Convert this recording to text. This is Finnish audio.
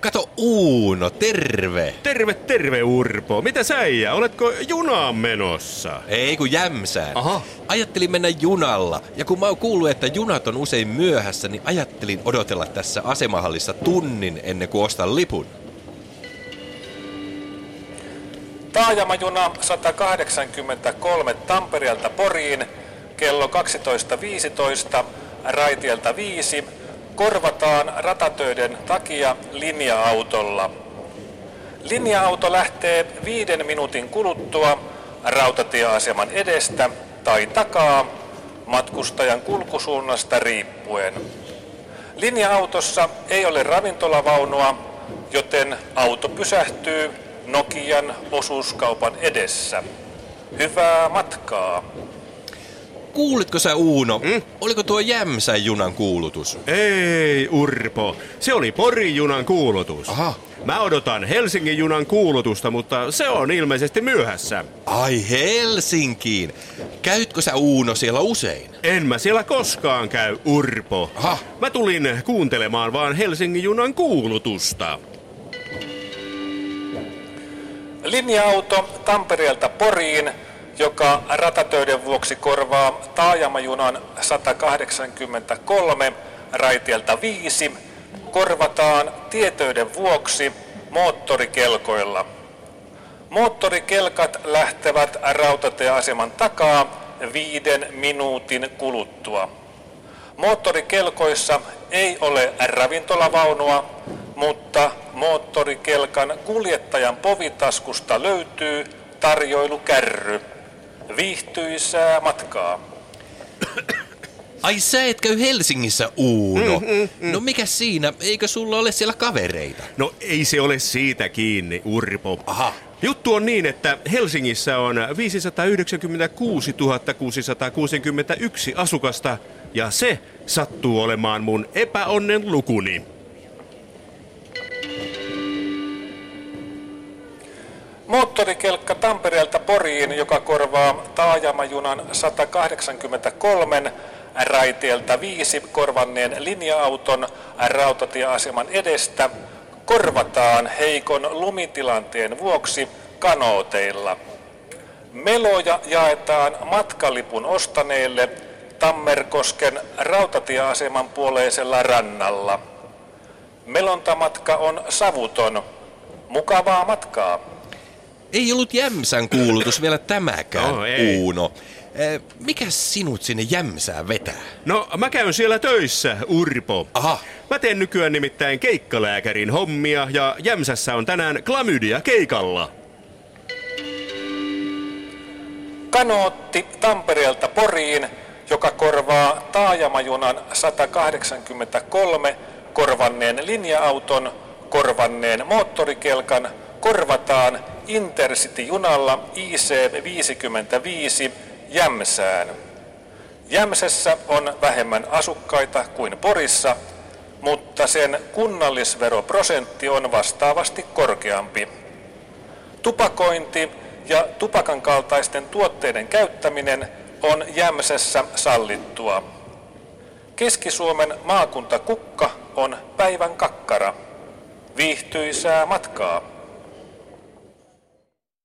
Kato Uuno, terve! Terve, terve Urpo. Mitä säijä? Oletko junaan menossa? Ei kun jämsään. Aha. Ajattelin mennä junalla. Ja kun mä oon kuullut, että junat on usein myöhässä, niin ajattelin odotella tässä asemahallissa tunnin ennen kuin ostan lipun. Taajamajuna 183 Tampereelta Poriin kello 12.15 raitielta 5 korvataan ratatöiden takia linja-autolla. Linja-auto lähtee viiden minuutin kuluttua rautatieaseman edestä tai takaa matkustajan kulkusuunnasta riippuen. Linja-autossa ei ole ravintolavaunua, joten auto pysähtyy Nokian osuuskaupan edessä. Hyvää matkaa! Kuulitko sä Uuno? Mm? Oliko tuo Jämsän junan kuulutus? Ei, Urpo. Se oli Porin junan kuulutus. Aha. Mä odotan Helsingin junan kuulutusta, mutta se on ilmeisesti myöhässä. Ai Helsinkiin. Käytkö sä Uuno siellä usein? En mä siellä koskaan käy, Urpo. Aha. Mä tulin kuuntelemaan vaan Helsingin junan kuulutusta. Linja-auto Tampereelta Poriin, joka ratatöiden vuoksi korvaa taajamajunan 183 raitielta 5, korvataan tietöiden vuoksi moottorikelkoilla. Moottorikelkat lähtevät rautatieaseman takaa viiden minuutin kuluttua. Moottorikelkoissa ei ole ravintolavaunua, mutta moottorikelkan kuljettajan povitaskusta löytyy tarjoilukärry. Viihtyisää matkaa. Ai sä et käy Helsingissä Uuno. Mm, mm, mm. No mikä siinä? Eikö sulla ole siellä kavereita? No ei se ole siitä kiinni, Urpo. Aha. Juttu on niin, että Helsingissä on 596 661 asukasta ja se sattuu olemaan mun epäonnen lukuni. Moottorikelkka Tampereelta Poriin, joka korvaa taajamajunan 183 raiteelta 5 korvanneen linja-auton rautatieaseman edestä, korvataan heikon lumitilanteen vuoksi kanooteilla. Meloja jaetaan matkalipun ostaneille Tammerkosken rautatieaseman puoleisella rannalla. Melontamatka on savuton. Mukavaa matkaa! Ei ollut Jämsän kuulutus vielä tämäkään, No, ei. Uuno. Eh, Mikä sinut sinne Jämsään vetää? No, mä käyn siellä töissä, Urpo. Aha. Mä teen nykyään nimittäin keikkalääkärin hommia ja Jämsässä on tänään klamydia keikalla. Kanootti Tampereelta Poriin, joka korvaa taajamajunan 183 korvanneen linja-auton, korvanneen moottorikelkan, korvataan Intercity-junalla IC55 Jämsään. Jämsässä on vähemmän asukkaita kuin Porissa, mutta sen kunnallisveroprosentti on vastaavasti korkeampi. Tupakointi ja tupakan kaltaisten tuotteiden käyttäminen on Jämsässä sallittua. Keski-Suomen maakuntakukka on päivän kakkara. Viihtyisää matkaa!